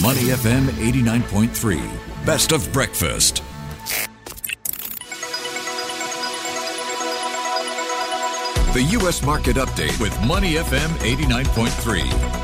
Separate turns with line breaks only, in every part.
Money FM 89.3. Best of breakfast. The U.S. Market Update with Money FM 89.3.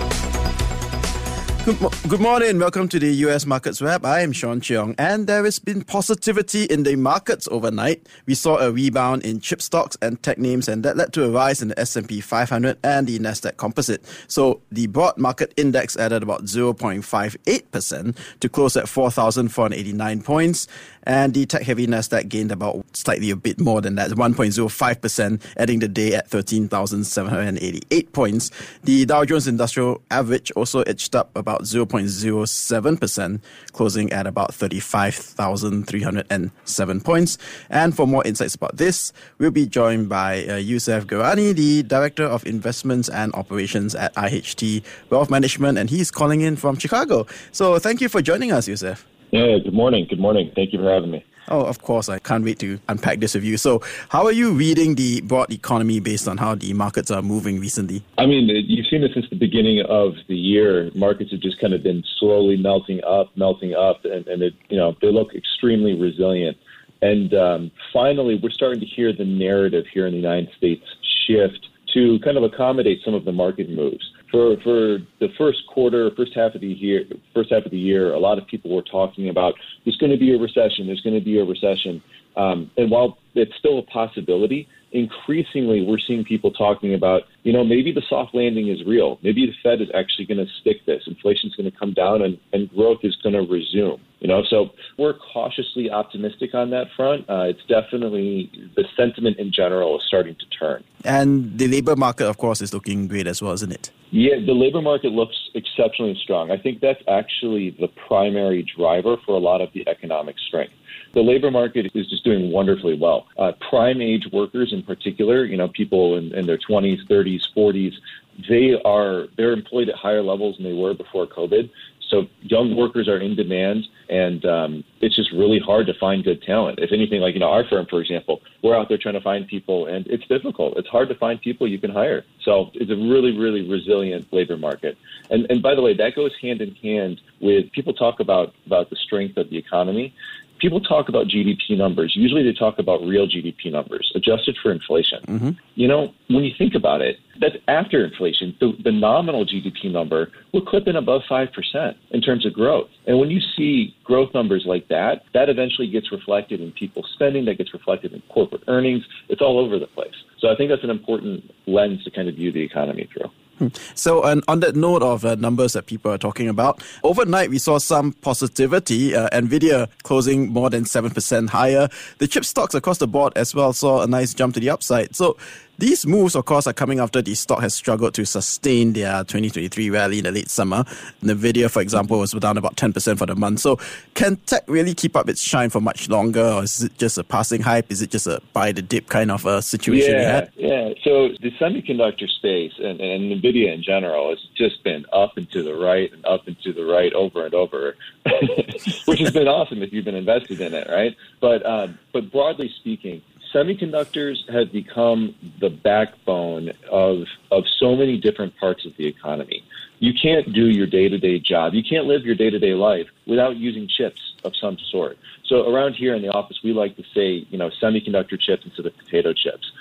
Good, mo- good morning. Welcome to the US Markets Wrap. I am Sean Cheong, and there has been positivity in the markets overnight. We saw a rebound in chip stocks and tech names, and that led to a rise in the S&P 500 and the Nasdaq Composite. So the broad market index added about 0.58% to close at 4,489 points, and the tech-heavy Nasdaq gained about slightly a bit more than that, 1.05%, ending the day at 13,788 points. The Dow Jones Industrial Average also edged up about 0.07%, closing at about 35,307 points. And for more insights about this, we'll be joined by uh, Yussef the Director of Investments and Operations at IHT Wealth Management, and he's calling in from Chicago. So thank you for joining us, Yussef.
Yeah, good morning. Good morning. Thank you for having me.
Oh, of course. I can't wait to unpack this with you. So, how are you reading the broad economy based on how the markets are moving recently?
I mean, you've seen this since the beginning of the year. Markets have just kind of been slowly melting up, melting up, and, and it, you know, they look extremely resilient. And um, finally, we're starting to hear the narrative here in the United States shift to kind of accommodate some of the market moves. For for the first quarter, first half of the year, first half of the year, a lot of people were talking about there's going to be a recession. There's going to be a recession. Um, and while it's still a possibility, increasingly we're seeing people talking about, you know, maybe the soft landing is real. Maybe the Fed is actually going to stick this. Inflation is going to come down and, and growth is going to resume. You know, so we're cautiously optimistic on that front. Uh, it's definitely the sentiment in general is starting to turn.
And the labor market, of course, is looking great as well, isn't it?
Yeah, the labor market looks exceptionally strong. I think that's actually the primary driver for a lot of the economic strength. The labor market is just doing wonderfully well. Uh, prime age workers, in particular, you know, people in, in their 20s, 30s, 40s, they are they're employed at higher levels than they were before COVID. So young workers are in demand, and um, it's just really hard to find good talent. If anything, like you know, our firm, for example, we're out there trying to find people, and it's difficult. It's hard to find people you can hire. So it's a really, really resilient labor market. And and by the way, that goes hand in hand with people talk about about the strength of the economy people talk about GDP numbers. Usually they talk about real GDP numbers, adjusted for inflation. Mm-hmm. You know, when you think about it, that's after inflation. The, the nominal GDP number will clip in above 5% in terms of growth. And when you see growth numbers like that, that eventually gets reflected in people's spending, that gets reflected in corporate earnings. It's all over the place. So I think that's an important lens to kind of view the economy through.
So, and on that note of uh, numbers that people are talking about, overnight we saw some positivity. Uh, Nvidia closing more than 7% higher. The chip stocks across the board as well saw a nice jump to the upside. So, these moves, of course, are coming after the stock has struggled to sustain their 2023 rally in the late summer. Nvidia, for example, was down about 10% for the month. So, can tech really keep up its shine for much longer, or is it just a passing hype? Is it just a buy the dip kind of a situation?
Yeah, yeah. So, the semiconductor space and, and Nvidia in general has just been up and to the right and up and to the right over and over, which has been awesome if you've been invested in it, right? But um, but broadly speaking, semiconductors have become the backbone of of so many different parts of the economy. You can't do your day to day job. You can't live your day to day life without using chips of some sort. So around here in the office, we like to say, you know, semiconductor chips instead of potato chips.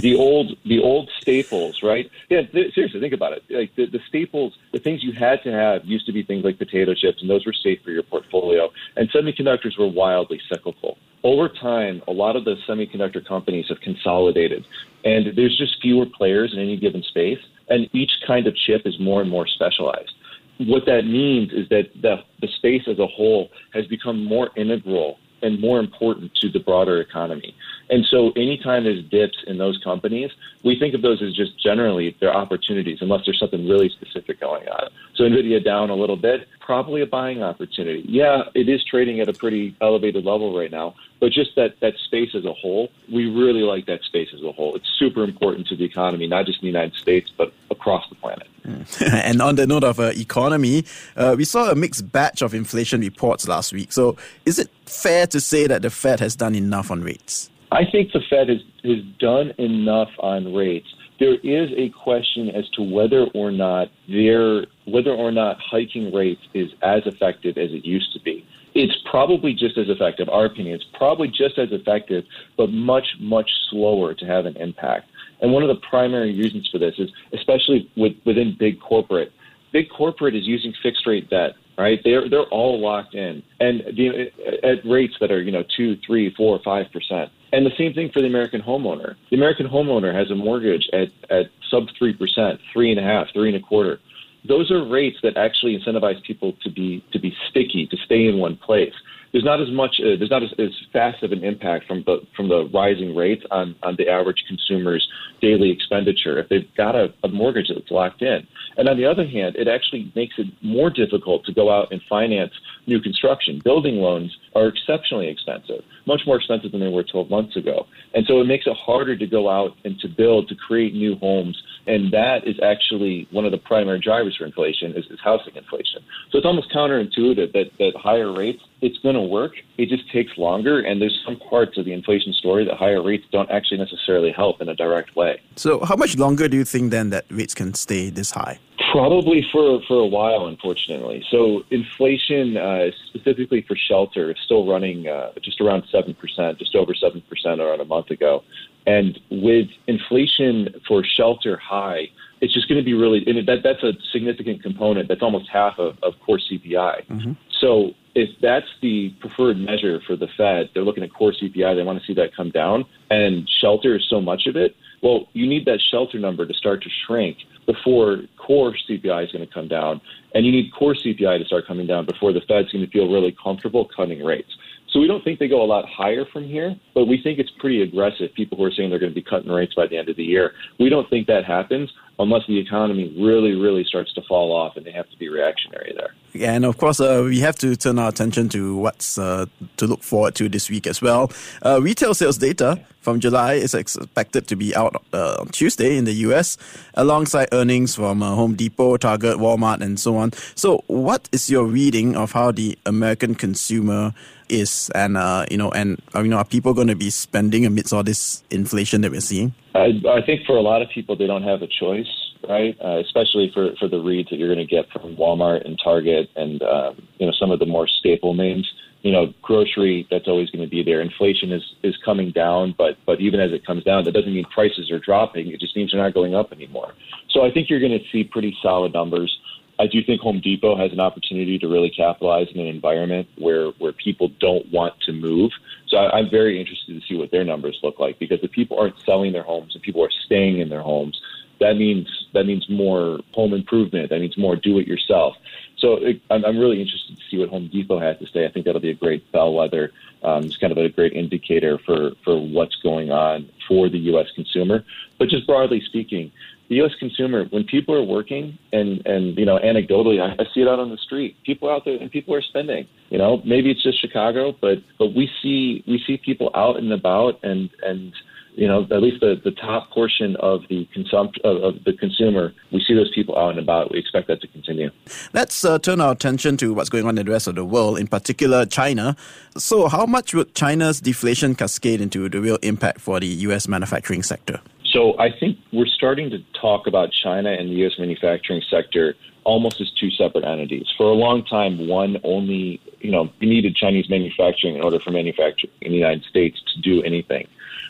the old, the old staples, right? Yeah, th- seriously, think about it. Like the, the staples, the things you had to have used to be things like potato chips, and those were safe for your portfolio. And semiconductors were wildly cyclical. Over time, a lot of the semiconductor companies have consolidated, and there's just fewer players in any given space, and each kind of chip is more and more specialized. What that means is that the, the space as a whole has become more integral and more important to the broader economy. And so anytime there's dips in those companies, we think of those as just generally they're opportunities unless there's something really specific going on. So Nvidia down a little bit, probably a buying opportunity. Yeah, it is trading at a pretty elevated level right now, but just that that space as a whole, we really like that space as a whole. It's super important to the economy, not just in the United States, but across the planet.
and on the note of uh, economy, uh, we saw a mixed batch of inflation reports last week. So, is it fair to say that the Fed has done enough on rates?
I think the Fed has, has done enough on rates. There is a question as to whether or not their whether or not hiking rates is as effective as it used to be. It's probably just as effective. Our opinion, it's probably just as effective, but much, much slower to have an impact. And one of the primary reasons for this is, especially with, within big corporate, big corporate is using fixed rate debt right? They're they're all locked in, and the, at rates that are you know two, three, four, five percent. And the same thing for the American homeowner. The American homeowner has a mortgage at at sub three percent, three and a half, three and a quarter. Those are rates that actually incentivize people to be to be sticky, to stay in one place there's not as much, uh, there's not as, as, fast of an impact from the from the rising rates on on the average consumer's daily expenditure if they've got a, a mortgage that's locked in. And on the other hand, it actually makes it more difficult to go out and finance new construction. Building loans are exceptionally expensive, much more expensive than they were 12 months ago. And so it makes it harder to go out and to build, to create new homes. And that is actually one of the primary drivers for inflation is, is housing inflation. So it's almost counterintuitive that, that higher rates, it's going to work. It just takes longer. And there's some parts of the inflation story that higher rates don't actually necessarily help in a direct way.
So how much longer do you think then that rates can stay this high?
Probably for, for a while, unfortunately. So inflation, uh, specifically for shelter, is still running uh, just around seven percent, just over seven percent around a month ago. And with inflation for shelter high, it's just going to be really and that that's a significant component. That's almost half of, of core CPI. Mm-hmm. So if that's the preferred measure for the Fed, they're looking at core CPI. They want to see that come down, and shelter is so much of it. Well, you need that shelter number to start to shrink before core CPI is going to come down, and you need core CPI to start coming down before the Fed's going to feel really comfortable cutting rates. So we don't think they go a lot higher from here, but we think it's pretty aggressive. People who are saying they're going to be cutting rates by the end of the year, we don't think that happens unless the economy really, really starts to fall off and they have to be reactionary there.
Yeah, and of course, uh, we have to turn our attention to what's uh, to look forward to this week as well. Uh, retail sales data from July is expected to be out uh, on Tuesday in the US, alongside earnings from uh, Home Depot, Target, Walmart, and so on. So, what is your reading of how the American consumer is, and uh, you know, and you know, are people going to be spending amidst all this inflation that we're seeing?
I, I think for a lot of people, they don't have a choice, right? Uh, especially for, for the reads that you're going to get from Walmart and Target and um, you know some of the more staple names. You know, grocery that's always going to be there. Inflation is is coming down, but but even as it comes down, that doesn't mean prices are dropping. It just means they're not going up anymore. So I think you're going to see pretty solid numbers. I do think Home Depot has an opportunity to really capitalize in an environment where where people don't want to move. So I, I'm very interested to see what their numbers look like because if people aren't selling their homes and people are staying in their homes, that means that means more home improvement. That means more do it yourself. So it, I'm, I'm really interested to see what Home Depot has to say. I think that'll be a great bellwether. Um, it's kind of a great indicator for for what's going on for the U.S. consumer. But just broadly speaking, the U.S. consumer, when people are working, and and you know, anecdotally, I, I see it out on the street. People out there and people are spending. You know, maybe it's just Chicago, but but we see we see people out and about, and and you know, at least the, the top portion of the consumption of, of, the consumer, we see those people out and about. We expect that to continue.
Let's uh, turn our attention to what's going on in the rest of the world, in particular China. So, how much would China's deflation cascade into the real impact for the U.S. manufacturing sector?
So I think we're starting to talk about China and the U.S. manufacturing sector almost as two separate entities. For a long time, one only, you know, you needed Chinese manufacturing in order for manufacturing in the United States to do anything.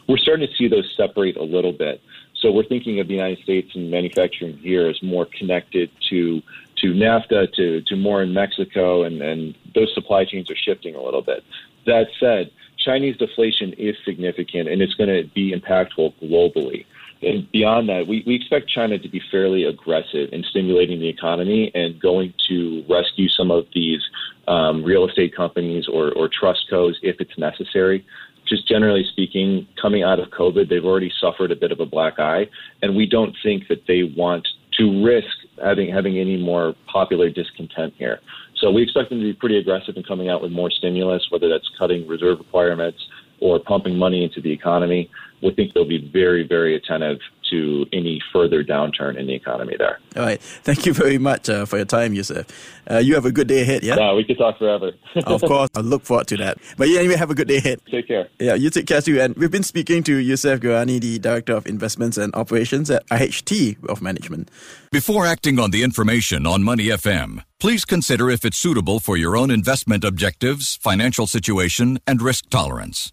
We're starting to see those separate a little bit. So we're thinking of the United States and manufacturing here as more connected to to NAFTA, to to more in Mexico, and and those supply chains are shifting a little bit. That said, Chinese deflation is significant and it's going to be impactful globally. And beyond that, we, we expect China to be fairly aggressive in stimulating the economy and going to rescue some of these um, real estate companies or, or trust codes if it's necessary. Just generally speaking, coming out of COVID, they've already suffered a bit of a black eye, and we don't think that they want to risk having having any more popular discontent here. So we expect them to be pretty aggressive in coming out with more stimulus, whether that's cutting reserve requirements or pumping money into the economy. We think they'll be very, very attentive to any further downturn in the economy there.
All right. Thank you very much uh, for your time, Yussef. Uh, you have a good day ahead, yeah?
Yeah, we could talk forever.
of course. I look forward to that. But yeah, anyway, have a good day ahead.
Take care.
Yeah, you take care too. And we've been speaking to Yussef Gheriani, the Director of Investments and Operations at IHT Wealth Management.
Before acting on the information on Money FM, please consider if it's suitable for your own investment objectives, financial situation, and risk tolerance.